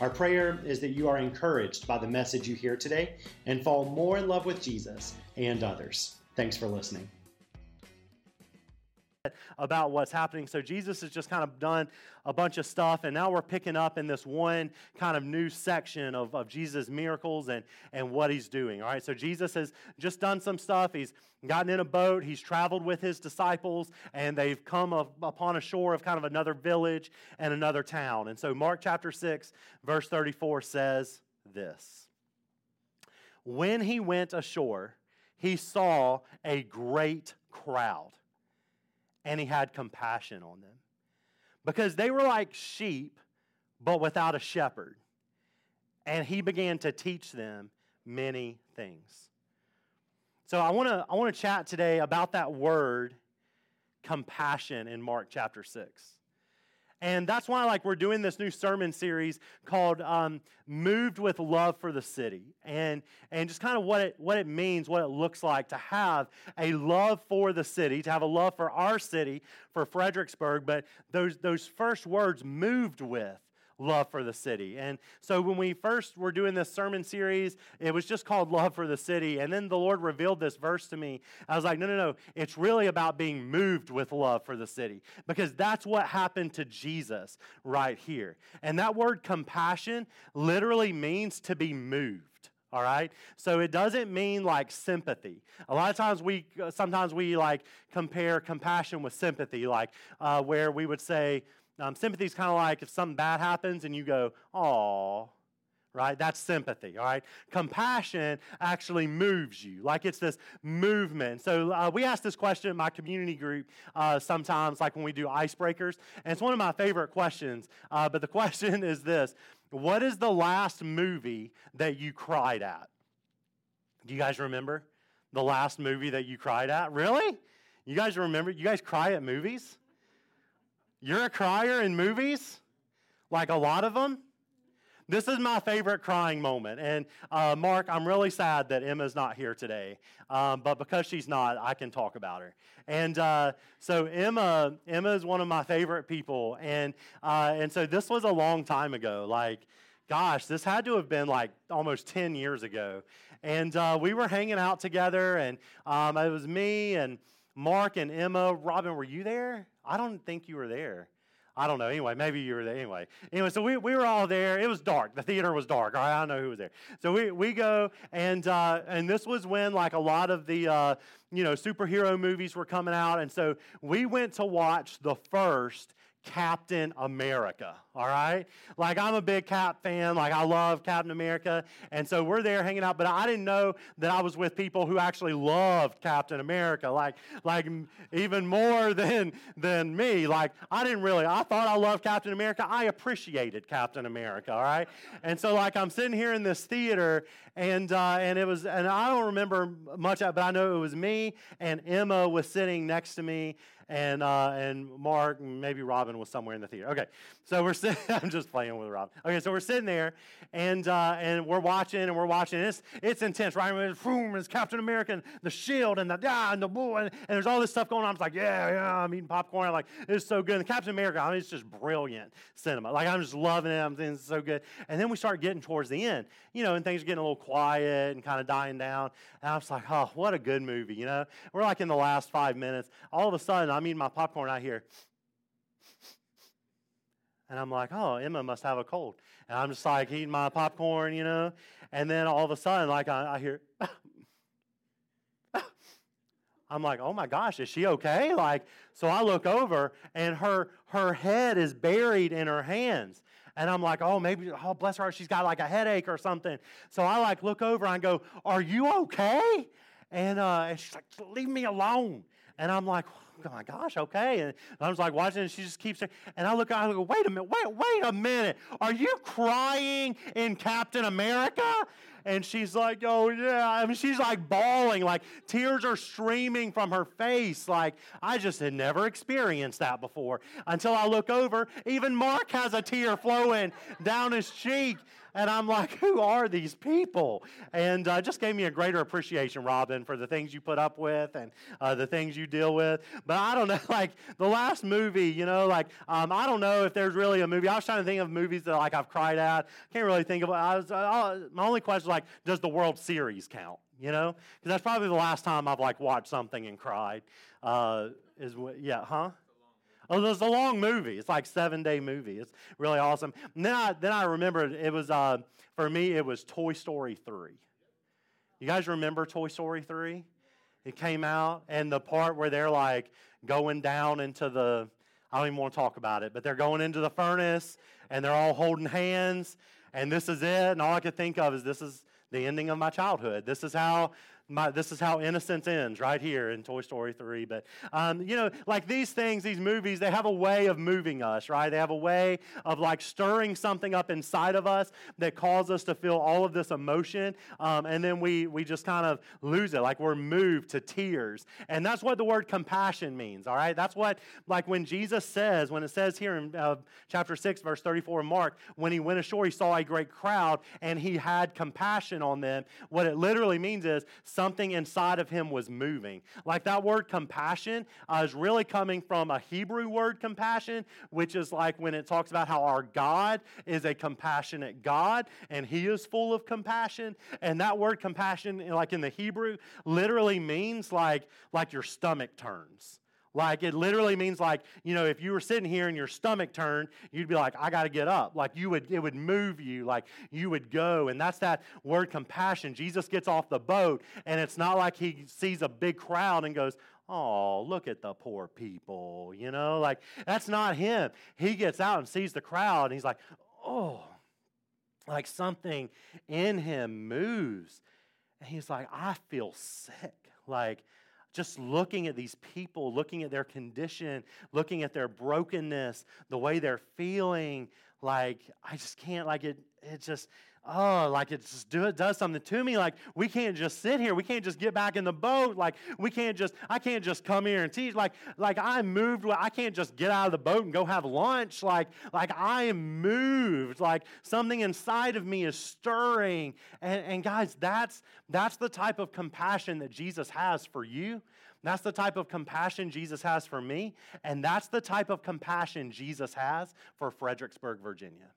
Our prayer is that you are encouraged by the message you hear today and fall more in love with Jesus and others. Thanks for listening about what's happening. So Jesus has just kind of done a bunch of stuff, and now we're picking up in this one kind of new section of, of Jesus' miracles and, and what he's doing. All right, so Jesus has just done some stuff. He's gotten in a boat, he's traveled with his disciples, and they've come upon a shore of kind of another village and another town. And so Mark chapter 6, verse 34 says this When he went ashore, he saw a great crowd and he had compassion on them because they were like sheep, but without a shepherd. And he began to teach them many things. So I want to I want to chat today about that word compassion in Mark chapter 6. And that's why, like, we're doing this new sermon series called um, "Moved with Love for the City," and and just kind of what it what it means, what it looks like to have a love for the city, to have a love for our city, for Fredericksburg. But those those first words, "moved with," love for the city. And so when we first were doing this sermon series, it was just called Love for the City. And then the Lord revealed this verse to me. I was like, no, no, no. It's really about being moved with love for the city because that's what happened to Jesus right here. And that word compassion literally means to be moved all right so it doesn't mean like sympathy a lot of times we sometimes we like compare compassion with sympathy like uh, where we would say um, sympathy is kind of like if something bad happens and you go, "Aw," right? That's sympathy, all right? Compassion actually moves you, like it's this movement. So uh, we ask this question in my community group uh, sometimes, like when we do icebreakers, and it's one of my favorite questions. Uh, but the question is this What is the last movie that you cried at? Do you guys remember the last movie that you cried at? Really? You guys remember? You guys cry at movies? You're a crier in movies? Like a lot of them? This is my favorite crying moment. And uh, Mark, I'm really sad that Emma's not here today. Um, but because she's not, I can talk about her. And uh, so Emma, Emma is one of my favorite people. And, uh, and so this was a long time ago. Like, gosh, this had to have been like almost 10 years ago. And uh, we were hanging out together, and um, it was me and Mark and Emma. Robin, were you there? I don't think you were there. I don't know. Anyway, maybe you were there. Anyway, anyway, so we, we were all there. It was dark. The theater was dark. All right, I don't know who was there. So we, we go, and uh, and this was when like a lot of the uh, you know superhero movies were coming out, and so we went to watch the first Captain America, all right? Like, I'm a big Cap fan. Like, I love Captain America. And so we're there hanging out, but I didn't know that I was with people who actually loved Captain America, like, like even more than, than me. Like, I didn't really, I thought I loved Captain America. I appreciated Captain America, all right? And so, like, I'm sitting here in this theater, and, uh, and it was, and I don't remember much, but I know it was me, and Emma was sitting next to me, and, uh, and Mark, maybe Robin was somewhere in the theater. Okay, so we're sitting, I'm just playing with Robin. Okay, so we're sitting there, and, uh, and we're watching, and we're watching. It's, it's intense, right? It's, boom, it's Captain America, and the shield, and the, ah, and the boo, and, and there's all this stuff going on. I'm like, yeah, yeah, I'm eating popcorn. I'm like, it's so good. And Captain America, I mean, it's just brilliant cinema. Like, I'm just loving it. I'm thinking it's so good. And then we start getting towards the end, you know, and things are getting a little quiet and kind of dying down. And I was like, oh, what a good movie, you know? We're like in the last five minutes. All of a sudden, I'm eating my popcorn out here. And I'm like, oh, Emma must have a cold. And I'm just like eating my popcorn, you know. And then all of a sudden, like I, I hear, I'm like, oh my gosh, is she okay? Like, so I look over and her her head is buried in her hands. And I'm like, oh, maybe, oh, bless her, she's got like a headache or something. So I like look over and go, are you okay? And, uh, and she's like, leave me alone. And I'm like, oh my gosh, okay. And I was like watching, and she just keeps saying, and I look, I go, wait a minute, wait, wait a minute. Are you crying in Captain America? And she's like, oh, yeah. I mean, she's like bawling, like tears are streaming from her face. Like, I just had never experienced that before until I look over. Even Mark has a tear flowing down his cheek. And I'm like, who are these people? And uh, just gave me a greater appreciation, Robin, for the things you put up with and uh, the things you deal with. But I don't know, like the last movie, you know, like um, I don't know if there's really a movie. I was trying to think of movies that like I've cried at. Can't really think of. I was, uh, my only question is like, does the World Series count? You know, because that's probably the last time I've like watched something and cried. Uh, is yeah, huh? Oh, it's a long movie. It's like seven day movie. It's really awesome. And then I then I remembered it was uh, for me it was Toy Story three. You guys remember Toy Story three? It came out and the part where they're like going down into the I don't even want to talk about it, but they're going into the furnace and they're all holding hands and this is it. And all I could think of is this is the ending of my childhood. This is how my, this is how innocence ends right here in Toy Story 3. But, um, you know, like these things, these movies, they have a way of moving us, right? They have a way of like stirring something up inside of us that causes us to feel all of this emotion. Um, and then we, we just kind of lose it, like we're moved to tears. And that's what the word compassion means, all right? That's what, like when Jesus says, when it says here in uh, chapter 6, verse 34 Mark, when he went ashore, he saw a great crowd and he had compassion on them. What it literally means is, something inside of him was moving. Like that word compassion uh, is really coming from a Hebrew word compassion, which is like when it talks about how our God is a compassionate God and he is full of compassion. And that word compassion, like in the Hebrew, literally means like, like your stomach turns. Like it literally means like, you know, if you were sitting here and your stomach turned, you'd be like, I got to get up. Like you would, it would move you, like you would go. And that's that word compassion. Jesus gets off the boat and it's not like he sees a big crowd and goes, Oh, look at the poor people, you know, like that's not him. He gets out and sees the crowd and he's like, Oh, like something in him moves. And he's like, I feel sick. Like, just looking at these people, looking at their condition, looking at their brokenness, the way they're feeling, like I just can't like it it just oh like it just do, it does something to me. Like we can't just sit here. We can't just get back in the boat. Like we can't just i can't just come here and teach. Like like i'm moved i can't just get out of the boat and go have lunch. Like like i am moved. Like something inside of me is stirring. And, and guys that's that's the type of compassion that jesus has for you. That's the type of compassion Jesus has for me, and that's the type of compassion Jesus has for Fredericksburg, Virginia.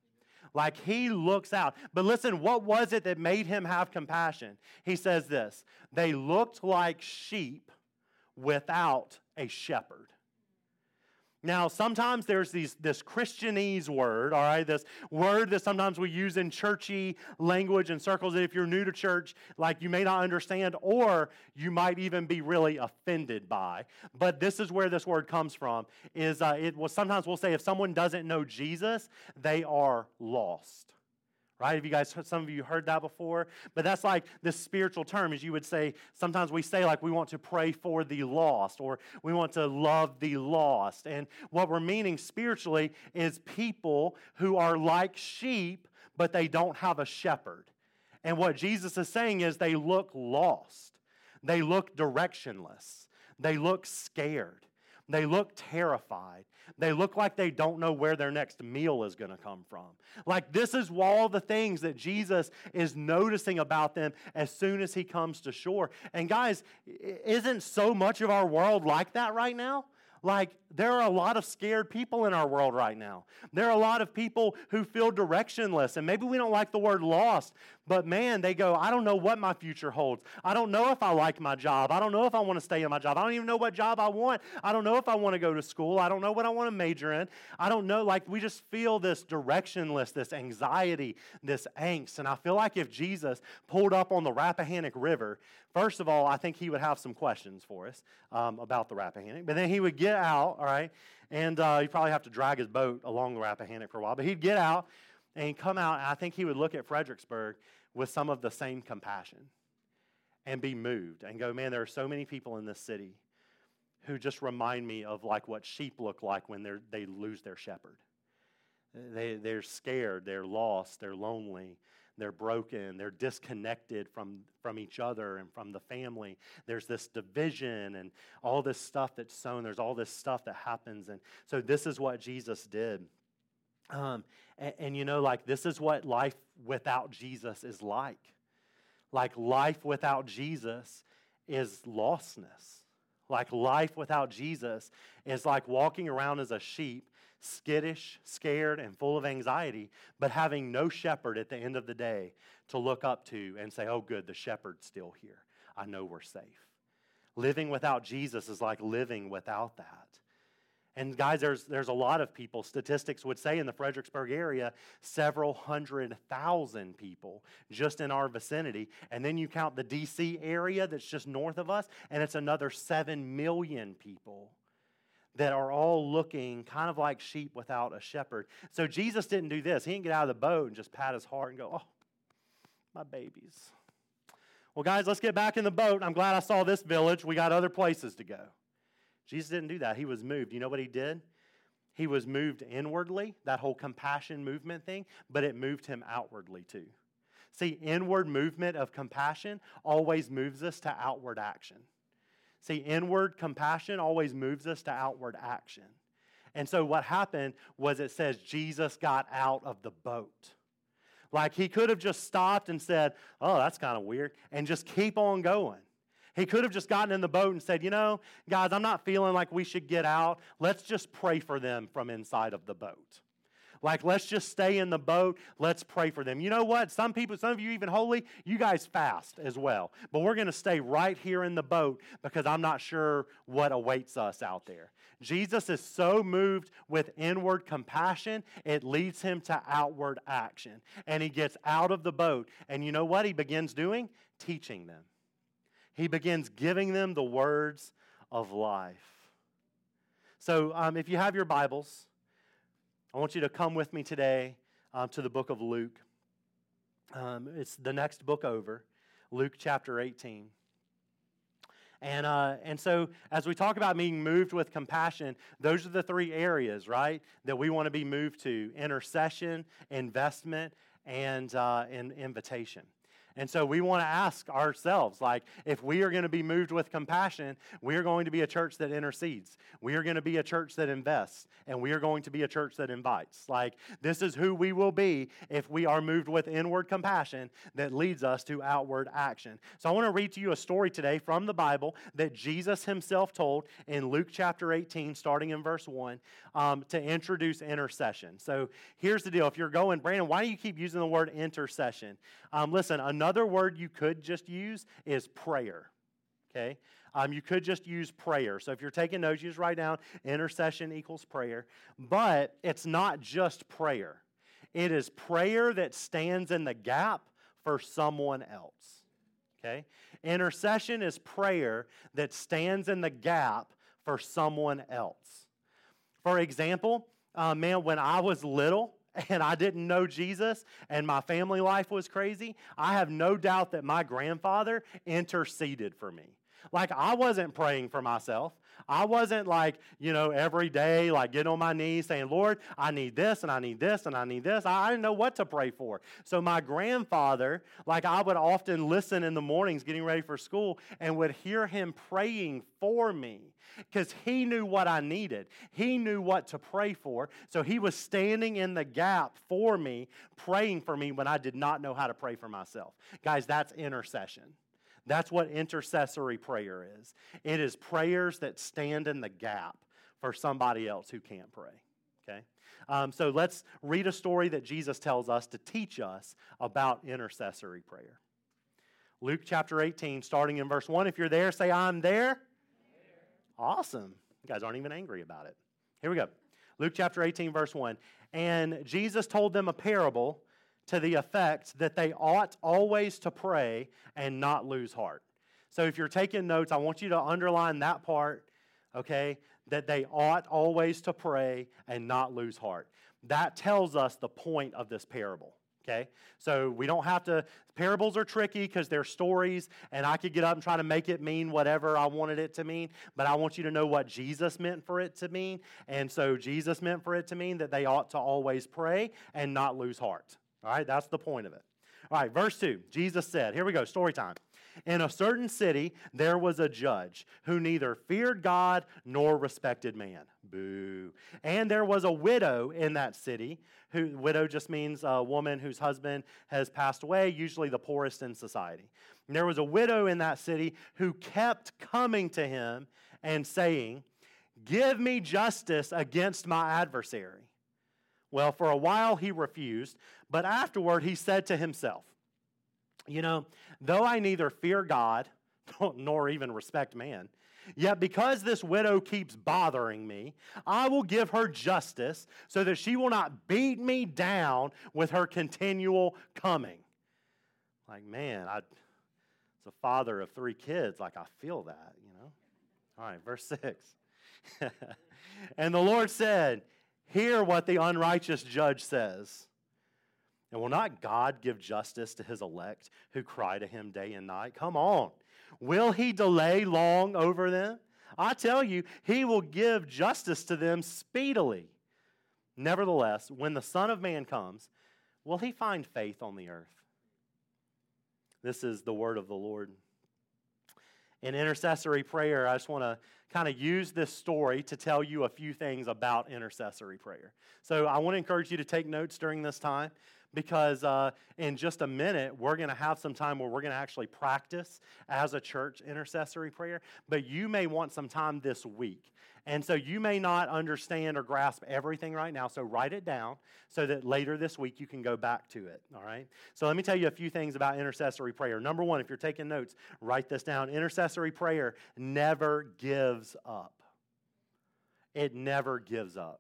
Like he looks out. But listen, what was it that made him have compassion? He says this they looked like sheep without a shepherd. Now, sometimes there's these, this Christianese word, all right, this word that sometimes we use in churchy language and circles that if you're new to church, like you may not understand, or you might even be really offended by. But this is where this word comes from. Is uh, it was sometimes we'll say if someone doesn't know Jesus, they are lost right? Have you guys, some of you heard that before? But that's like this spiritual term, as you would say, sometimes we say, like, we want to pray for the lost or we want to love the lost. And what we're meaning spiritually is people who are like sheep, but they don't have a shepherd. And what Jesus is saying is they look lost, they look directionless, they look scared. They look terrified. They look like they don't know where their next meal is going to come from. Like, this is all the things that Jesus is noticing about them as soon as he comes to shore. And, guys, isn't so much of our world like that right now? Like, there are a lot of scared people in our world right now. There are a lot of people who feel directionless, and maybe we don't like the word lost, but man, they go, I don't know what my future holds. I don't know if I like my job. I don't know if I want to stay in my job. I don't even know what job I want. I don't know if I want to go to school. I don't know what I want to major in. I don't know. Like, we just feel this directionless, this anxiety, this angst. And I feel like if Jesus pulled up on the Rappahannock River, first of all, I think he would have some questions for us um, about the Rappahannock. But then he would get out, all right, and uh, he'd probably have to drag his boat along the Rappahannock for a while. But he'd get out and come out, and I think he would look at Fredericksburg with some of the same compassion and be moved and go, man, there are so many people in this city who just remind me of like what sheep look like when they lose their shepherd. They, they're scared, they're lost, they're lonely, they're broken, they're disconnected from, from each other and from the family. There's this division and all this stuff that's sown. There's all this stuff that happens. And so this is what Jesus did. Um, and, and you know, like this is what life without Jesus is like. Like life without Jesus is lostness. Like life without Jesus is like walking around as a sheep skittish, scared, and full of anxiety, but having no shepherd at the end of the day to look up to and say, oh, good, the shepherd's still here. I know we're safe. Living without Jesus is like living without that. And guys, there's, there's a lot of people, statistics would say in the Fredericksburg area, several hundred thousand people just in our vicinity. And then you count the DC area that's just north of us, and it's another 7 million people that are all looking kind of like sheep without a shepherd. So Jesus didn't do this. He didn't get out of the boat and just pat his heart and go, oh, my babies. Well, guys, let's get back in the boat. I'm glad I saw this village. We got other places to go. Jesus didn't do that. He was moved. You know what he did? He was moved inwardly, that whole compassion movement thing, but it moved him outwardly too. See, inward movement of compassion always moves us to outward action. See, inward compassion always moves us to outward action. And so what happened was it says Jesus got out of the boat. Like he could have just stopped and said, Oh, that's kind of weird, and just keep on going. He could have just gotten in the boat and said, You know, guys, I'm not feeling like we should get out. Let's just pray for them from inside of the boat. Like, let's just stay in the boat. Let's pray for them. You know what? Some people, some of you even holy, you guys fast as well. But we're going to stay right here in the boat because I'm not sure what awaits us out there. Jesus is so moved with inward compassion, it leads him to outward action. And he gets out of the boat. And you know what he begins doing? Teaching them. He begins giving them the words of life. So, um, if you have your Bibles, I want you to come with me today um, to the book of Luke. Um, it's the next book over, Luke chapter 18. And, uh, and so, as we talk about being moved with compassion, those are the three areas, right, that we want to be moved to intercession, investment, and, uh, and invitation. And so we want to ask ourselves, like, if we are going to be moved with compassion, we are going to be a church that intercedes. We are going to be a church that invests, and we are going to be a church that invites. Like, this is who we will be if we are moved with inward compassion that leads us to outward action. So I want to read to you a story today from the Bible that Jesus himself told in Luke chapter 18, starting in verse 1, um, to introduce intercession. So here's the deal. If you're going, Brandon, why do you keep using the word intercession? Um, listen, another word you could just use is prayer. Okay? Um, you could just use prayer. So if you're taking notes, you just write down intercession equals prayer. But it's not just prayer, it is prayer that stands in the gap for someone else. Okay? Intercession is prayer that stands in the gap for someone else. For example, uh, man, when I was little, and I didn't know Jesus and my family life was crazy, I have no doubt that my grandfather interceded for me. Like, I wasn't praying for myself. I wasn't like, you know, every day, like getting on my knees saying, Lord, I need this and I need this and I need this. I didn't know what to pray for. So my grandfather, like I would often listen in the mornings getting ready for school and would hear him praying for me because he knew what I needed. He knew what to pray for. So he was standing in the gap for me, praying for me when I did not know how to pray for myself. Guys, that's intercession. That's what intercessory prayer is. It is prayers that stand in the gap for somebody else who can't pray. Okay? Um, so let's read a story that Jesus tells us to teach us about intercessory prayer. Luke chapter 18, starting in verse 1. If you're there, say, I'm there. Awesome. You guys aren't even angry about it. Here we go. Luke chapter 18, verse 1. And Jesus told them a parable to the effect that they ought always to pray and not lose heart. So if you're taking notes, I want you to underline that part, okay? That they ought always to pray and not lose heart. That tells us the point of this parable, Okay? So we don't have to, parables are tricky because they're stories, and I could get up and try to make it mean whatever I wanted it to mean, but I want you to know what Jesus meant for it to mean. And so Jesus meant for it to mean that they ought to always pray and not lose heart. All right? That's the point of it. All right, verse 2. Jesus said, here we go, story time. In a certain city, there was a judge who neither feared God nor respected man. Boo. And there was a widow in that city. Who, widow just means a woman whose husband has passed away, usually the poorest in society. And there was a widow in that city who kept coming to him and saying, Give me justice against my adversary. Well, for a while he refused, but afterward he said to himself, You know, though I neither fear God nor even respect man, Yet because this widow keeps bothering me, I will give her justice so that she will not beat me down with her continual coming. Like, man, I, as a father of three kids, like I feel that, you know? All right, verse 6. and the Lord said, Hear what the unrighteous judge says. And will not God give justice to his elect who cry to him day and night? Come on. Will he delay long over them? I tell you, he will give justice to them speedily. Nevertheless, when the Son of Man comes, will he find faith on the earth? This is the word of the Lord. In intercessory prayer, I just want to kind of use this story to tell you a few things about intercessory prayer. So I want to encourage you to take notes during this time because uh, in just a minute, we're going to have some time where we're going to actually practice as a church intercessory prayer. But you may want some time this week. And so you may not understand or grasp everything right now. So write it down so that later this week you can go back to it. All right? So let me tell you a few things about intercessory prayer. Number one, if you're taking notes, write this down. Intercessory prayer never gives up. It never gives up.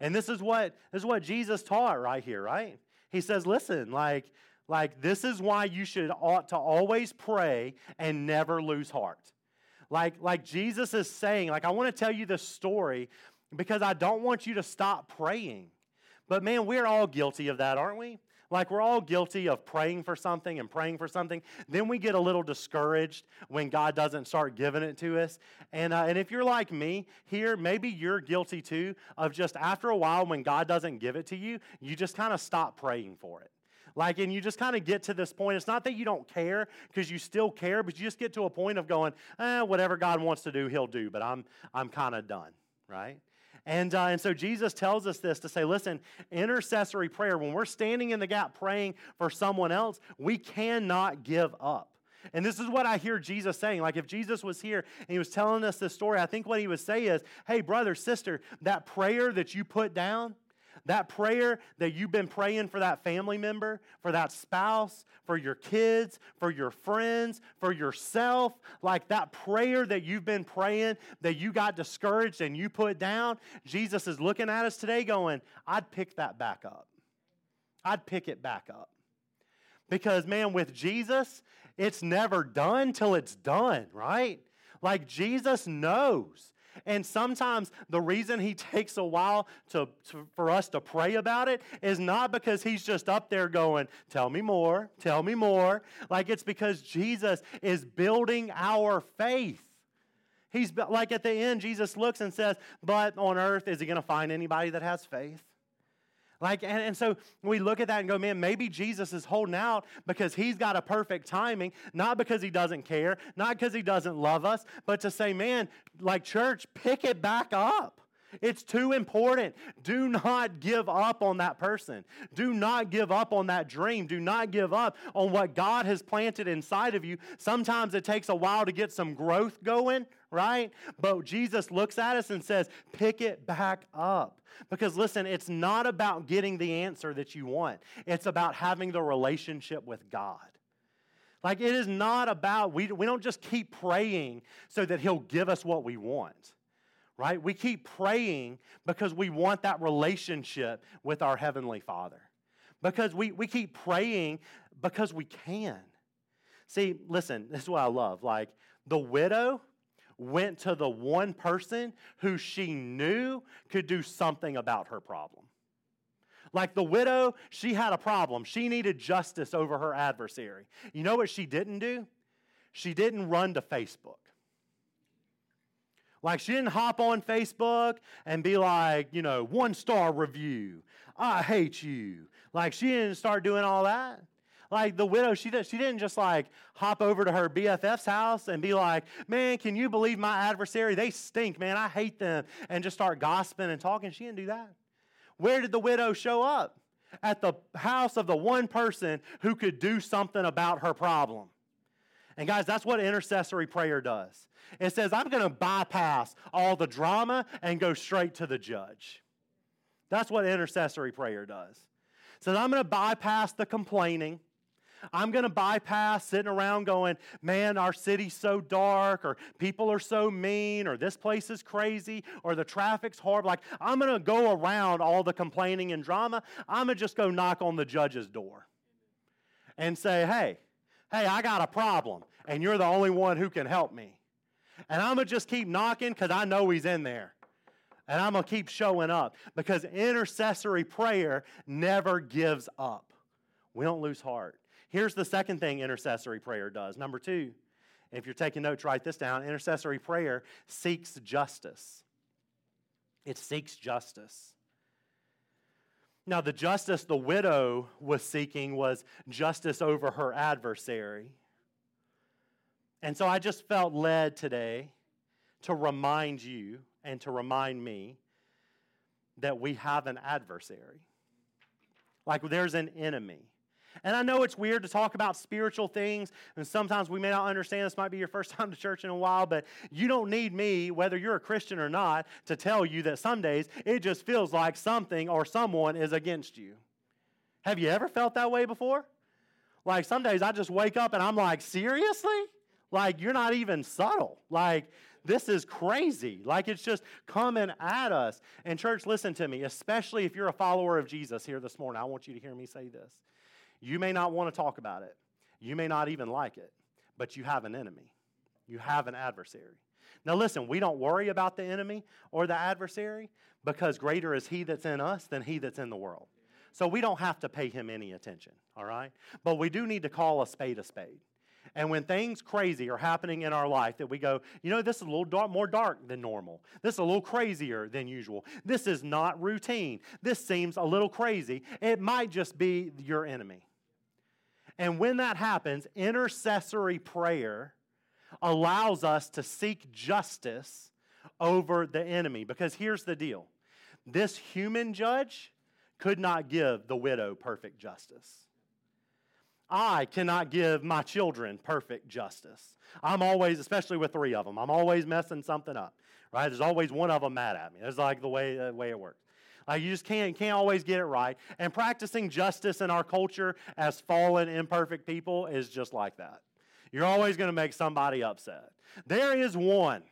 And this is what this is what Jesus taught right here, right? He says, listen, like, like this is why you should ought to always pray and never lose heart. Like, like Jesus is saying, like, I want to tell you this story because I don't want you to stop praying. But man, we're all guilty of that, aren't we? Like we're all guilty of praying for something and praying for something. Then we get a little discouraged when God doesn't start giving it to us. And, uh, and if you're like me here, maybe you're guilty too of just after a while when God doesn't give it to you, you just kind of stop praying for it. Like, and you just kind of get to this point. It's not that you don't care, because you still care, but you just get to a point of going, eh, whatever God wants to do, He'll do, but I'm, I'm kind of done, right? And, uh, and so Jesus tells us this to say, listen, intercessory prayer, when we're standing in the gap praying for someone else, we cannot give up. And this is what I hear Jesus saying. Like, if Jesus was here and he was telling us this story, I think what he would say is, hey, brother, sister, that prayer that you put down, that prayer that you've been praying for that family member, for that spouse, for your kids, for your friends, for yourself, like that prayer that you've been praying that you got discouraged and you put down, Jesus is looking at us today going, I'd pick that back up. I'd pick it back up. Because, man, with Jesus, it's never done till it's done, right? Like Jesus knows. And sometimes the reason he takes a while to, to, for us to pray about it is not because he's just up there going, Tell me more, tell me more. Like it's because Jesus is building our faith. He's like at the end, Jesus looks and says, But on earth, is he going to find anybody that has faith? Like, and, and so we look at that and go, man, maybe Jesus is holding out because he's got a perfect timing, not because he doesn't care, not because he doesn't love us, but to say, man, like church, pick it back up. It's too important. Do not give up on that person. Do not give up on that dream. Do not give up on what God has planted inside of you. Sometimes it takes a while to get some growth going, right? But Jesus looks at us and says, pick it back up. Because listen, it's not about getting the answer that you want, it's about having the relationship with God. Like, it is not about, we, we don't just keep praying so that He'll give us what we want, right? We keep praying because we want that relationship with our Heavenly Father. Because we, we keep praying because we can. See, listen, this is what I love. Like, the widow, went to the one person who she knew could do something about her problem. Like the widow, she had a problem. She needed justice over her adversary. You know what she didn't do? She didn't run to Facebook. Like she didn't hop on Facebook and be like, you know, one star review. I hate you. Like she didn't start doing all that. Like the widow, she, did, she didn't just like hop over to her BFF's house and be like, man, can you believe my adversary? They stink, man. I hate them. And just start gossiping and talking. She didn't do that. Where did the widow show up? At the house of the one person who could do something about her problem. And guys, that's what intercessory prayer does. It says, I'm going to bypass all the drama and go straight to the judge. That's what intercessory prayer does. So I'm going to bypass the complaining. I'm going to bypass sitting around going, man, our city's so dark, or people are so mean, or this place is crazy, or the traffic's horrible. Like, I'm going to go around all the complaining and drama. I'm going to just go knock on the judge's door and say, hey, hey, I got a problem, and you're the only one who can help me. And I'm going to just keep knocking because I know he's in there. And I'm going to keep showing up because intercessory prayer never gives up. We don't lose heart. Here's the second thing intercessory prayer does. Number two, if you're taking notes, write this down. Intercessory prayer seeks justice. It seeks justice. Now, the justice the widow was seeking was justice over her adversary. And so I just felt led today to remind you and to remind me that we have an adversary. Like there's an enemy. And I know it's weird to talk about spiritual things, and sometimes we may not understand. This might be your first time to church in a while, but you don't need me, whether you're a Christian or not, to tell you that some days it just feels like something or someone is against you. Have you ever felt that way before? Like some days I just wake up and I'm like, seriously? Like you're not even subtle. Like this is crazy. Like it's just coming at us. And, church, listen to me, especially if you're a follower of Jesus here this morning. I want you to hear me say this. You may not want to talk about it, you may not even like it, but you have an enemy, you have an adversary. Now, listen, we don't worry about the enemy or the adversary because greater is he that's in us than he that's in the world. So we don't have to pay him any attention, all right? But we do need to call a spade a spade. And when things crazy are happening in our life that we go, you know, this is a little dark, more dark than normal. This is a little crazier than usual. This is not routine. This seems a little crazy. It might just be your enemy. And when that happens, intercessory prayer allows us to seek justice over the enemy. Because here's the deal this human judge could not give the widow perfect justice. I cannot give my children perfect justice. I'm always, especially with three of them, I'm always messing something up, right? There's always one of them mad at me. It's like the way, the way it works. Like you just can't, can't always get it right. And practicing justice in our culture as fallen, imperfect people is just like that. You're always going to make somebody upset. There is one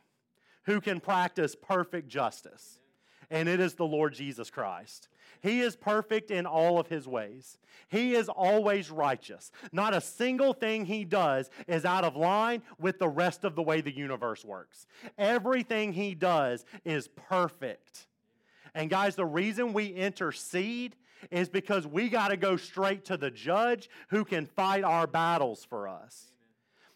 who can practice perfect justice, and it is the Lord Jesus Christ. He is perfect in all of his ways. He is always righteous. Not a single thing he does is out of line with the rest of the way the universe works. Everything he does is perfect. And guys, the reason we intercede is because we got to go straight to the judge who can fight our battles for us.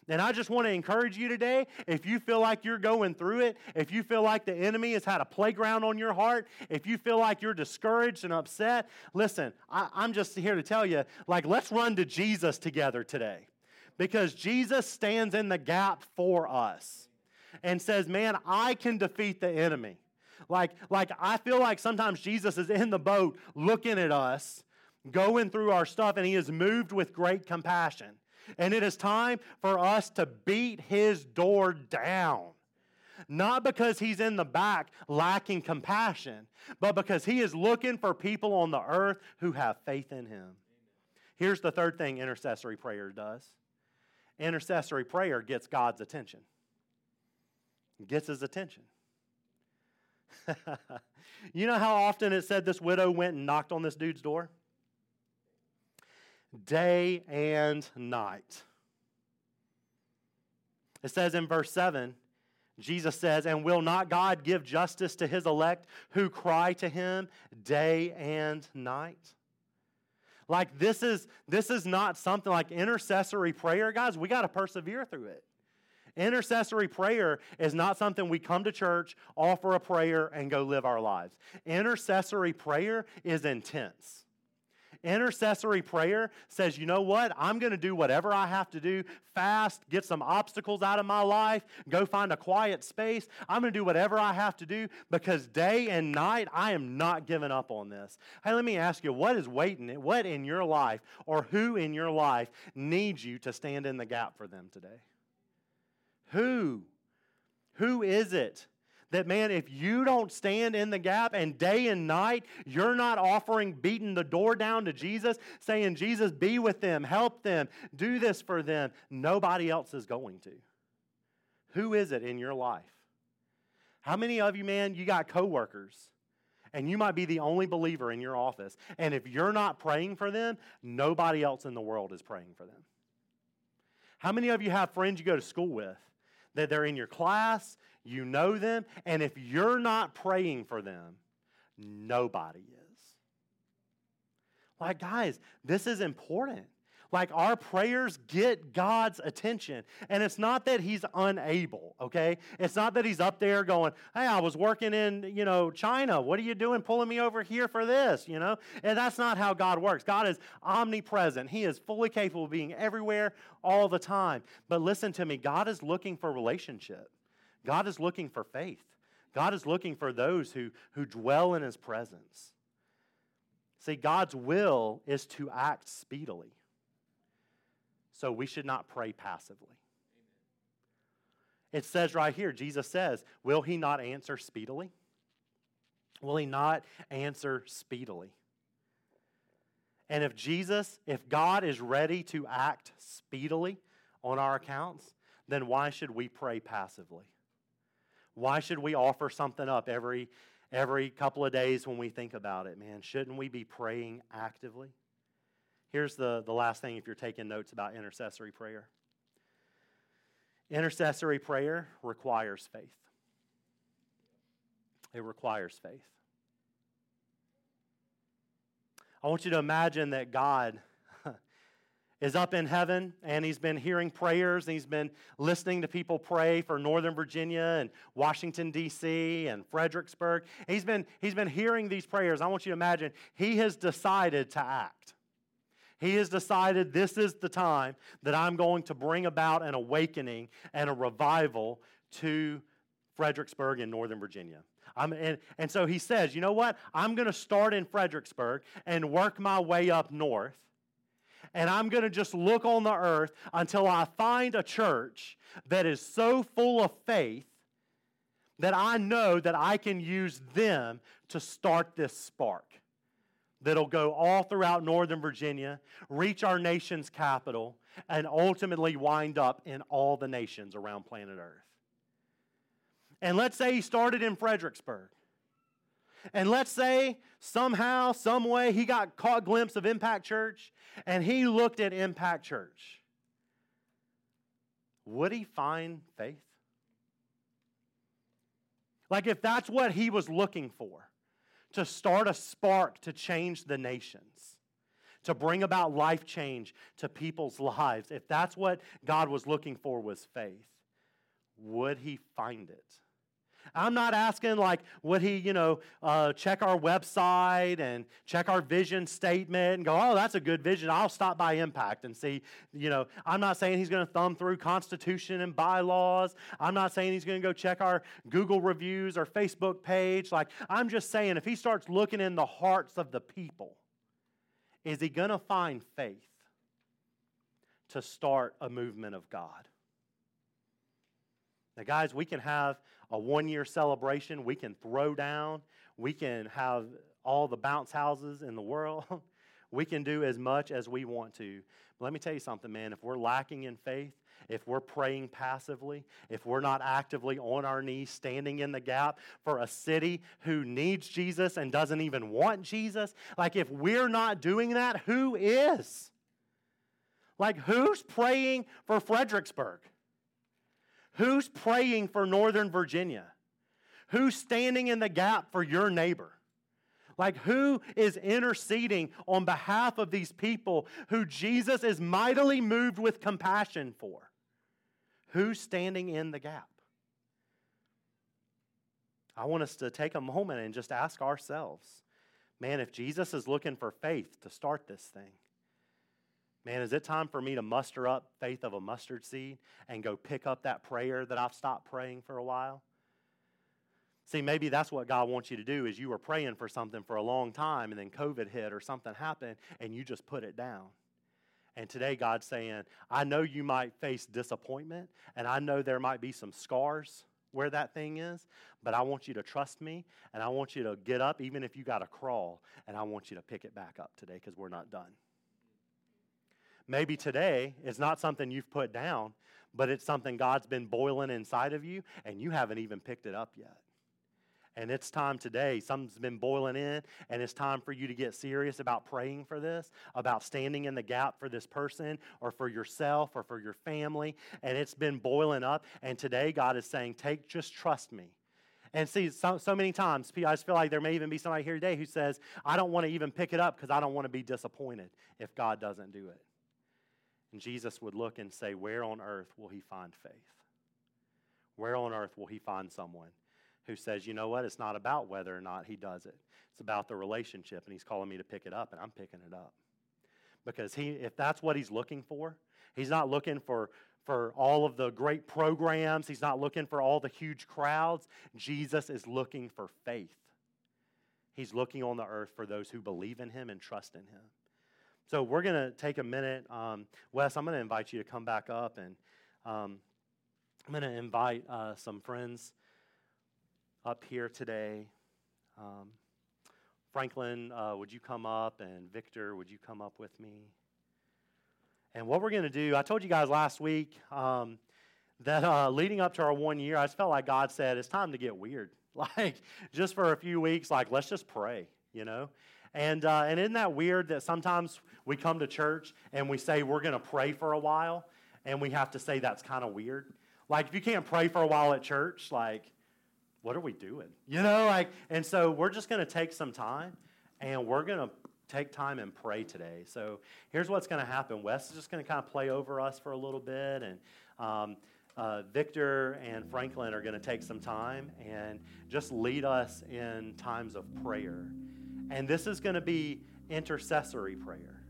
And I just want to encourage you today if you feel like you're going through it, if you feel like the enemy has had a playground on your heart, if you feel like you're discouraged and upset, listen, I, am just here to tell you, like, let's run to Jesus together today. Because Jesus stands in the gap for us and says, Man, I can defeat the enemy. Like, like I feel like sometimes Jesus is in the boat looking at us, going through our stuff, and he is moved with great compassion. And it is time for us to beat his door down. Not because he's in the back lacking compassion, but because he is looking for people on the earth who have faith in him. Here's the third thing intercessory prayer does intercessory prayer gets God's attention, gets his attention. you know how often it said this widow went and knocked on this dude's door? Day and night. It says in verse 7 Jesus says, And will not God give justice to his elect who cry to him day and night? Like this is this is not something like intercessory prayer, guys. We got to persevere through it. Intercessory prayer is not something we come to church, offer a prayer, and go live our lives. Intercessory prayer is intense. Intercessory prayer says, you know what? I'm going to do whatever I have to do, fast, get some obstacles out of my life, go find a quiet space. I'm going to do whatever I have to do because day and night I am not giving up on this. Hey, let me ask you, what is waiting? What in your life or who in your life needs you to stand in the gap for them today? Who? Who is it that, man, if you don't stand in the gap and day and night, you're not offering, beating the door down to Jesus, saying, Jesus, be with them, help them, do this for them, nobody else is going to. Who is it in your life? How many of you, man, you got coworkers? and you might be the only believer in your office. And if you're not praying for them, nobody else in the world is praying for them. How many of you have friends you go to school with that they're in your class, you know them, and if you're not praying for them, nobody is. Like, guys, this is important. Like, our prayers get God's attention. And it's not that He's unable, okay? It's not that He's up there going, hey, I was working in, you know, China. What are you doing pulling me over here for this, you know? And that's not how God works. God is omnipresent, He is fully capable of being everywhere all the time. But listen to me, God is looking for relationship. God is looking for faith. God is looking for those who, who dwell in his presence. See, God's will is to act speedily. So we should not pray passively. It says right here, Jesus says, Will he not answer speedily? Will he not answer speedily? And if Jesus, if God is ready to act speedily on our accounts, then why should we pray passively? Why should we offer something up every, every couple of days when we think about it, man? Shouldn't we be praying actively? Here's the, the last thing if you're taking notes about intercessory prayer intercessory prayer requires faith. It requires faith. I want you to imagine that God is up in heaven and he's been hearing prayers and he's been listening to people pray for Northern Virginia and Washington, D.C. and Fredericksburg. He's been, he's been hearing these prayers. I want you to imagine he has decided to act. He has decided this is the time that I'm going to bring about an awakening and a revival to Fredericksburg in Northern Virginia. And, and so he says, you know what? I'm going to start in Fredericksburg and work my way up north and I'm going to just look on the earth until I find a church that is so full of faith that I know that I can use them to start this spark that'll go all throughout Northern Virginia, reach our nation's capital, and ultimately wind up in all the nations around planet Earth. And let's say he started in Fredericksburg. And let's say somehow, some way, he got caught glimpse of Impact Church and he looked at Impact Church. Would he find faith? Like, if that's what he was looking for, to start a spark to change the nations, to bring about life change to people's lives, if that's what God was looking for was faith, would he find it? I'm not asking, like, would he, you know, uh, check our website and check our vision statement and go, oh, that's a good vision. I'll stop by Impact and see, you know, I'm not saying he's going to thumb through Constitution and bylaws. I'm not saying he's going to go check our Google reviews or Facebook page. Like, I'm just saying, if he starts looking in the hearts of the people, is he going to find faith to start a movement of God? Now, guys, we can have a one year celebration. We can throw down. We can have all the bounce houses in the world. we can do as much as we want to. But let me tell you something, man. If we're lacking in faith, if we're praying passively, if we're not actively on our knees standing in the gap for a city who needs Jesus and doesn't even want Jesus, like if we're not doing that, who is? Like who's praying for Fredericksburg? Who's praying for Northern Virginia? Who's standing in the gap for your neighbor? Like, who is interceding on behalf of these people who Jesus is mightily moved with compassion for? Who's standing in the gap? I want us to take a moment and just ask ourselves man, if Jesus is looking for faith to start this thing, man, is it time for me to muster up faith of a mustard seed and go pick up that prayer that I've stopped praying for a while? See, maybe that's what God wants you to do is you were praying for something for a long time and then COVID hit or something happened and you just put it down. And today God's saying, I know you might face disappointment and I know there might be some scars where that thing is, but I want you to trust me and I want you to get up even if you got to crawl and I want you to pick it back up today because we're not done. Maybe today is not something you've put down, but it's something God's been boiling inside of you and you haven't even picked it up yet. And it's time today. Something's been boiling in, and it's time for you to get serious about praying for this, about standing in the gap for this person or for yourself or for your family. And it's been boiling up. And today, God is saying, Take, just trust me. And see, so, so many times, I just feel like there may even be somebody here today who says, I don't want to even pick it up because I don't want to be disappointed if God doesn't do it. And Jesus would look and say, Where on earth will he find faith? Where on earth will he find someone who says, you know what, it's not about whether or not he does it. It's about the relationship, and he's calling me to pick it up, and I'm picking it up. Because he, if that's what he's looking for, he's not looking for, for all of the great programs, he's not looking for all the huge crowds. Jesus is looking for faith. He's looking on the earth for those who believe in him and trust in him. So we're going to take a minute. Um, Wes, I'm going to invite you to come back up, and um, I'm going to invite uh, some friends up here today. Um, Franklin, uh, would you come up? And Victor, would you come up with me? And what we're going to do, I told you guys last week um, that uh, leading up to our one year, I just felt like God said, it's time to get weird. Like, just for a few weeks, like, let's just pray, you know? And, uh, and isn't that weird that sometimes we come to church and we say we're going to pray for a while, and we have to say that's kind of weird? Like, if you can't pray for a while at church, like, what are we doing? You know, like, and so we're just going to take some time and we're going to take time and pray today. So here's what's going to happen. Wes is just going to kind of play over us for a little bit, and um, uh, Victor and Franklin are going to take some time and just lead us in times of prayer. And this is going to be intercessory prayer.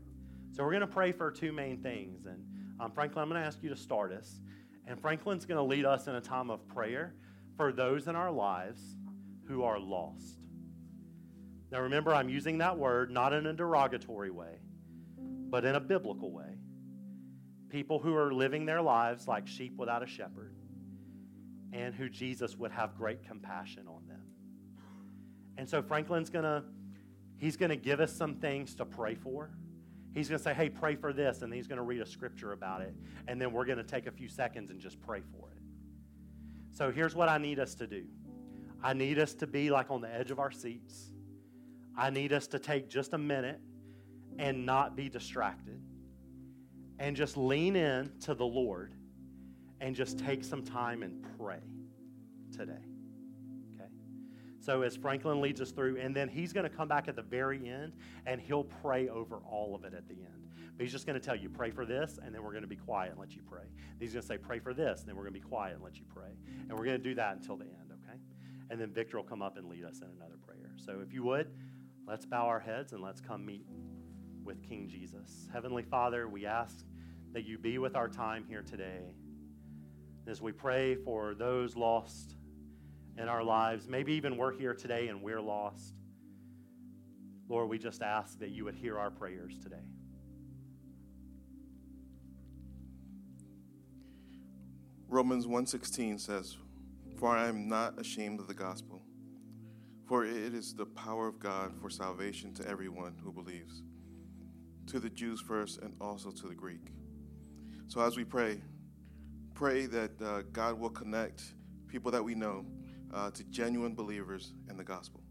So we're going to pray for two main things. And um, Franklin, I'm going to ask you to start us. And Franklin's going to lead us in a time of prayer for those in our lives who are lost. Now, remember, I'm using that word not in a derogatory way, but in a biblical way. People who are living their lives like sheep without a shepherd, and who Jesus would have great compassion on them. And so Franklin's going to he's going to give us some things to pray for. He's going to say, "Hey, pray for this," and then he's going to read a scripture about it, and then we're going to take a few seconds and just pray for it. So here's what I need us to do I need us to be like on the edge of our seats. I need us to take just a minute and not be distracted and just lean in to the Lord and just take some time and pray today. So as Franklin leads us through, and then he's going to come back at the very end and he'll pray over all of it at the end. But he's just going to tell you, pray for this, and then we're going to be quiet and let you pray. He's going to say, pray for this, and then we're going to be quiet and let you pray. And we're going to do that until the end, okay? And then Victor will come up and lead us in another prayer. So if you would, let's bow our heads and let's come meet with King Jesus. Heavenly Father, we ask that you be with our time here today. As we pray for those lost in our lives, maybe even we're here today and we're lost. Lord, we just ask that you would hear our prayers today. Romans 1:16 says, "For I am not ashamed of the gospel, for it is the power of God for salvation to everyone who believes, to the Jews first and also to the Greek." So as we pray, pray that uh, God will connect people that we know uh, to genuine believers in the gospel.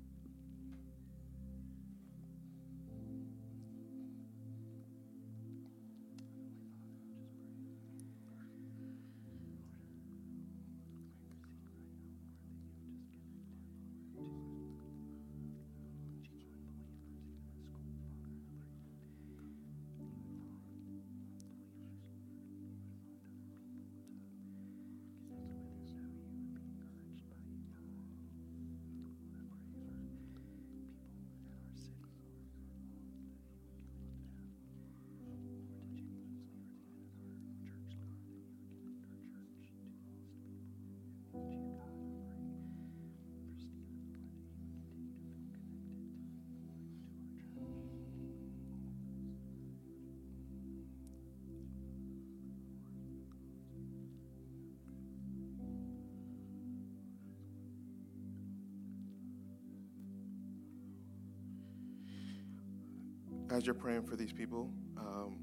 As you're praying for these people, um,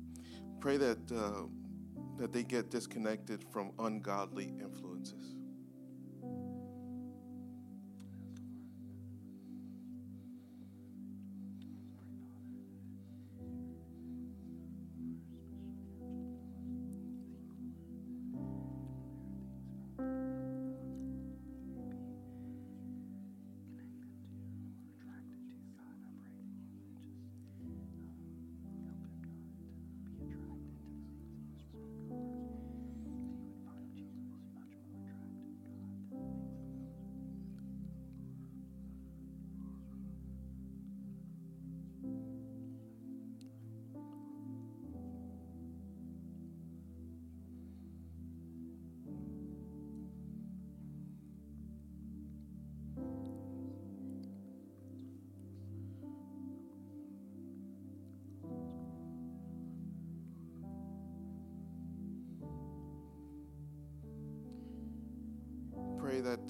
pray that uh, that they get disconnected from ungodly influences.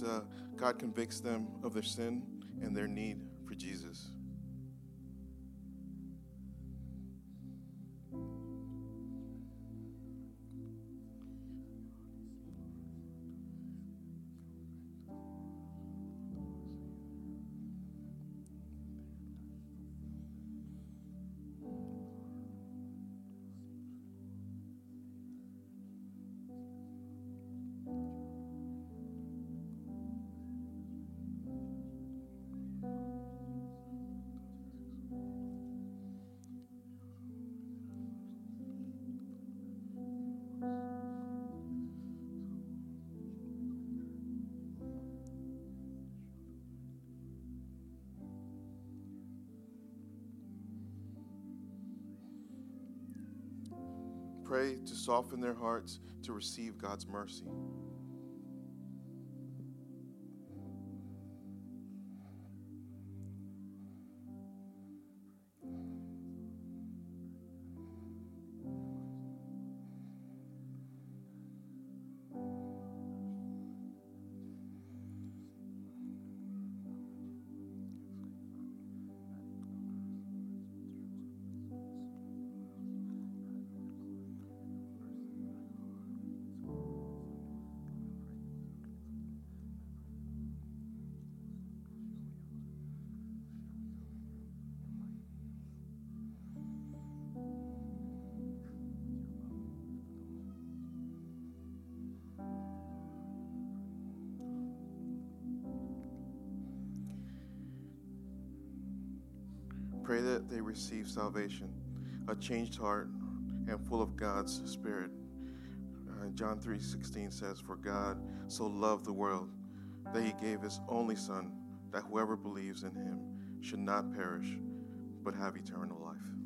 Uh, God convicts them of their sin and their need Pray to soften their hearts to receive God's mercy. Pray that they receive salvation, a changed heart, and full of God's Spirit. Uh, John 3:16 says, "For God so loved the world that He gave His only Son, that whoever believes in Him should not perish, but have eternal life."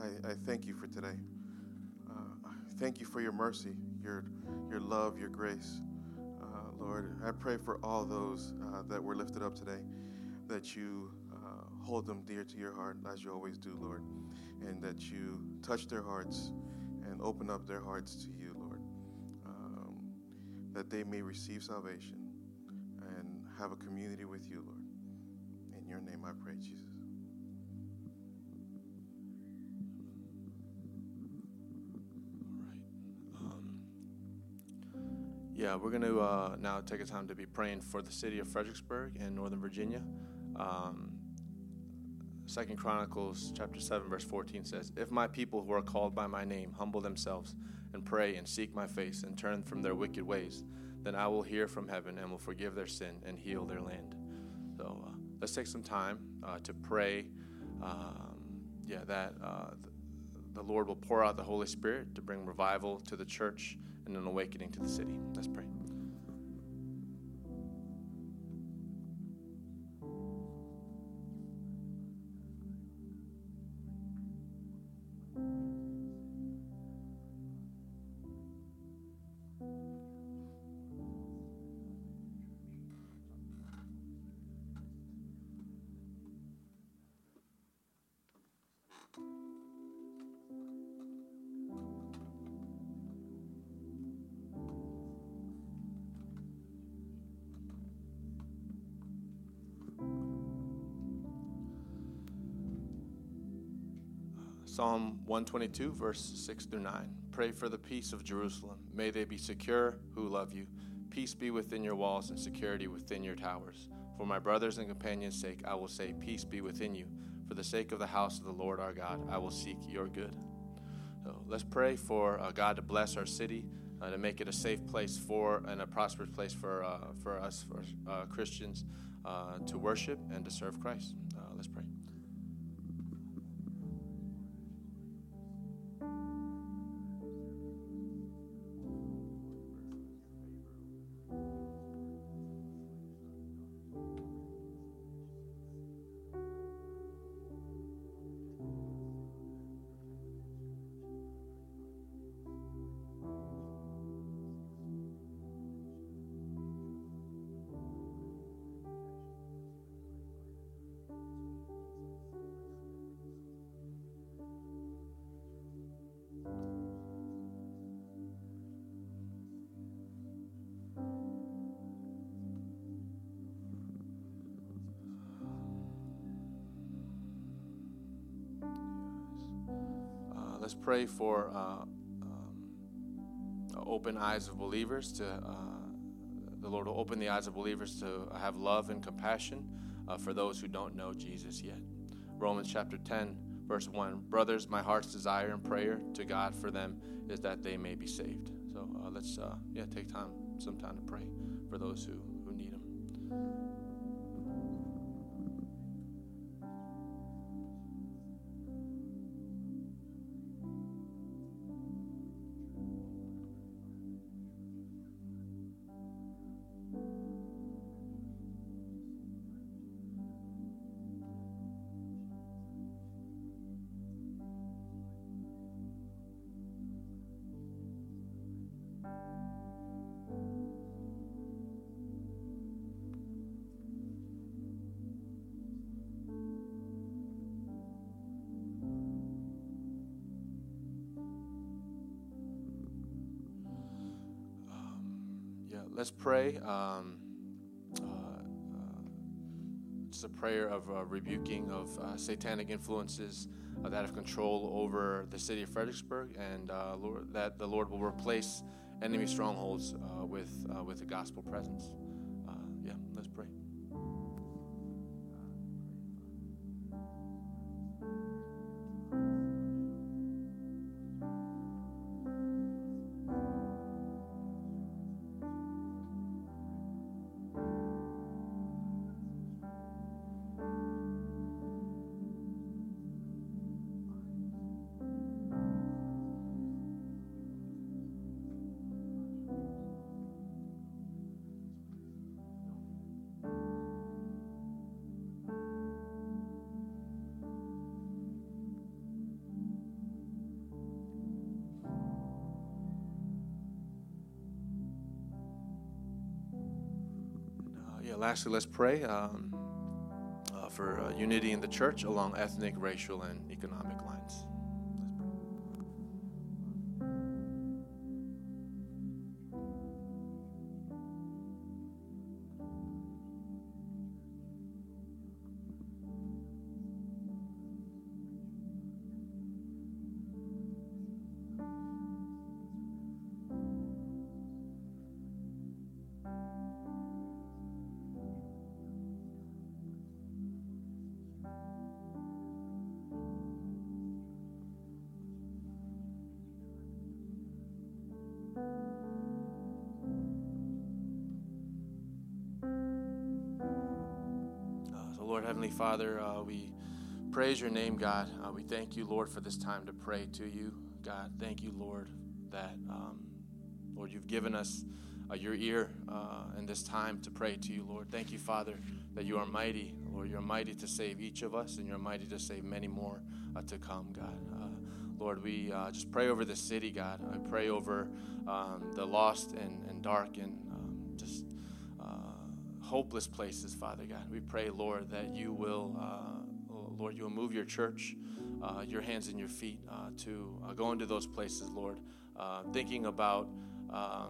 I, I, thank you for today. Uh, thank you for your mercy, your, your love, your grace. Uh, Lord, I pray for all those uh, that were lifted up today, that you uh, hold them dear to your heart, as you always do, Lord, and that you touch their hearts and open up their hearts to you, Lord, um, that they may receive salvation and have a community with you, Lord. In your name I pray, Jesus. Yeah, we're going to uh, now take a time to be praying for the city of Fredericksburg in Northern Virginia. Um, Second Chronicles chapter 7 verse 14 says, "If my people who are called by my name humble themselves and pray and seek my face and turn from their wicked ways, then I will hear from heaven and will forgive their sin and heal their land." So, uh, let's take some time uh, to pray. Um, yeah, that uh, the Lord will pour out the Holy Spirit to bring revival to the church and an awakening to the city. Let's pray. 122, verse 6 through 9. Pray for the peace of Jerusalem. May they be secure who love you. Peace be within your walls and security within your towers. For my brothers and companions' sake, I will say, Peace be within you. For the sake of the house of the Lord our God, I will seek your good. So let's pray for uh, God to bless our city, uh, to make it a safe place for and a prosperous place for, uh, for us, for uh, Christians, uh, to worship and to serve Christ. Pray for uh, um, open eyes of believers to uh, the Lord will open the eyes of believers to have love and compassion uh, for those who don't know Jesus yet. Romans chapter 10, verse 1 Brothers, my heart's desire and prayer to God for them is that they may be saved. So uh, let's uh, yeah take time, some time to pray for those who, who need Him. Let's pray. Um, uh, uh, just a prayer of uh, rebuking of uh, satanic influences uh, that have control over the city of Fredericksburg, and uh, Lord, that the Lord will replace enemy strongholds with with the gospel presence. Lastly, let's pray um, uh, for uh, unity in the church along ethnic, racial, and economic Father, uh, we praise your name, God. Uh, we thank you, Lord, for this time to pray to you. God, thank you, Lord, that, um, Lord, you've given us uh, your ear uh, in this time to pray to you, Lord. Thank you, Father, that you are mighty. Lord, you're mighty to save each of us, and you're mighty to save many more uh, to come, God. Uh, Lord, we just pray over the city, God. I pray over um, the lost and, and dark and hopeless places, Father God. We pray, Lord, that you will, Lord, you will move your church, your hands and your feet to go into those places, Lord, thinking about. Um,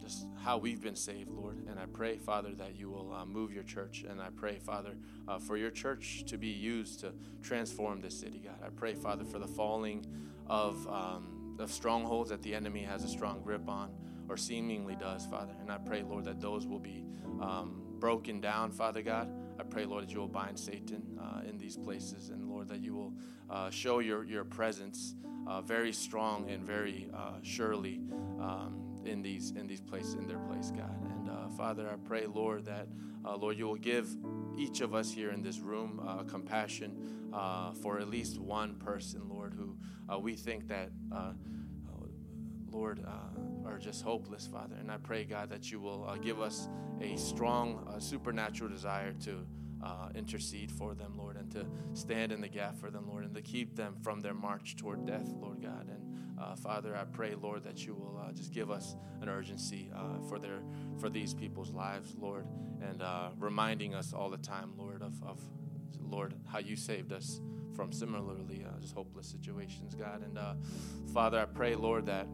just how we've been saved, Lord. And I pray, Father, that you will uh, move your church. And I pray, Father, uh, for your church to be used to transform this city, God. I pray, Father, for the falling of, um, strongholds that the enemy has a strong grip on or seemingly does, Father. And I pray, Lord, that those will be um, broken down, Father God. I pray, Lord, that you will bind Satan uh, in these places. And, Lord, that you will uh, show your, your presence uh, very strong and very uh, surely. Um, in these in these places in their place, God. And uh, Father, I pray, Lord, that uh, Lord, you will give each of us here in this room compassion for at least one person, Lord, who we think that. Uh, Lord, are just hopeless, Father. And I pray, God, that you will give us a strong supernatural desire to intercede for them, Lord, and to stand in the gap for them, Lord, and to keep them from their march toward death, Lord God. And uh, Father, I pray, Lord, that you will uh, just give us an urgency uh, for their for these people's lives, Lord, and uh, reminding us all the time, Lord, of, of Lord how you saved us from similarly uh, just hopeless situations, God. And uh, Father, I pray, Lord, that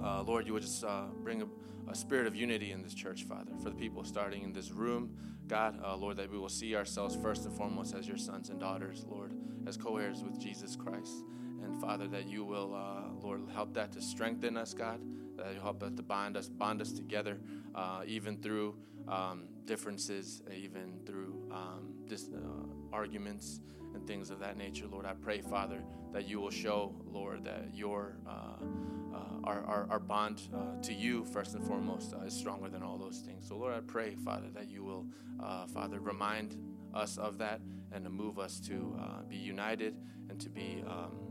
Lord, you would just bring a, a, spirit of unity in this church, Father, for the people starting in this room, God, Lord, that we will see ourselves first and foremost as your sons and daughters, Lord, as co-heirs with Jesus Christ. And Father, that you will, uh, Lord, help that to strengthen us, God. That you help that to bind us, bond us together, uh, even through um, differences, even through um, dis- uh, arguments and things of that nature. Lord, I pray, Father, that you will show, Lord, that your uh, uh, our, our, our, bond uh, to you, first and foremost, is stronger than all those things. So, Lord, I pray, Father, that you will, Father, remind us of that and to move us to be united and to be. Um,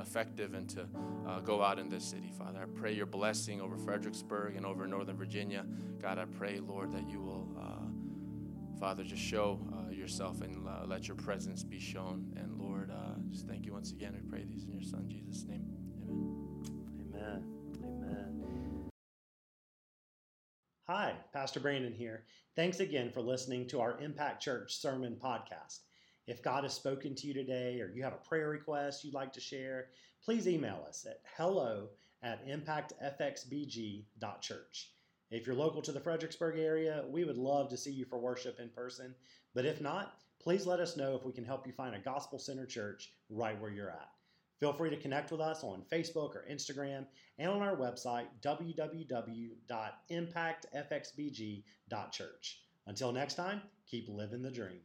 effective and to uh, go out in this city, Father. I pray your blessing over Fredericksburg and over Northern Virginia. God, I pray, Lord, that you will, uh, Father, just show uh, yourself and uh, let your presence be shown. And Lord, uh, just thank you once again. We pray these in your Son, Jesus' name. Amen. Amen. Amen. Hi, Pastor Brandon here. Thanks again for listening to our Impact Church Sermon Podcast. If God has spoken to you today or you have a prayer request you'd like to share, please email us at hello at impactfxbg.church. If you're local to the Fredericksburg area, we would love to see you for worship in person. But if not, please let us know if we can help you find a gospel centered church right where you're at. Feel free to connect with us on Facebook or Instagram and on our website, www.impactfxbg.church. Until next time, keep living the dream.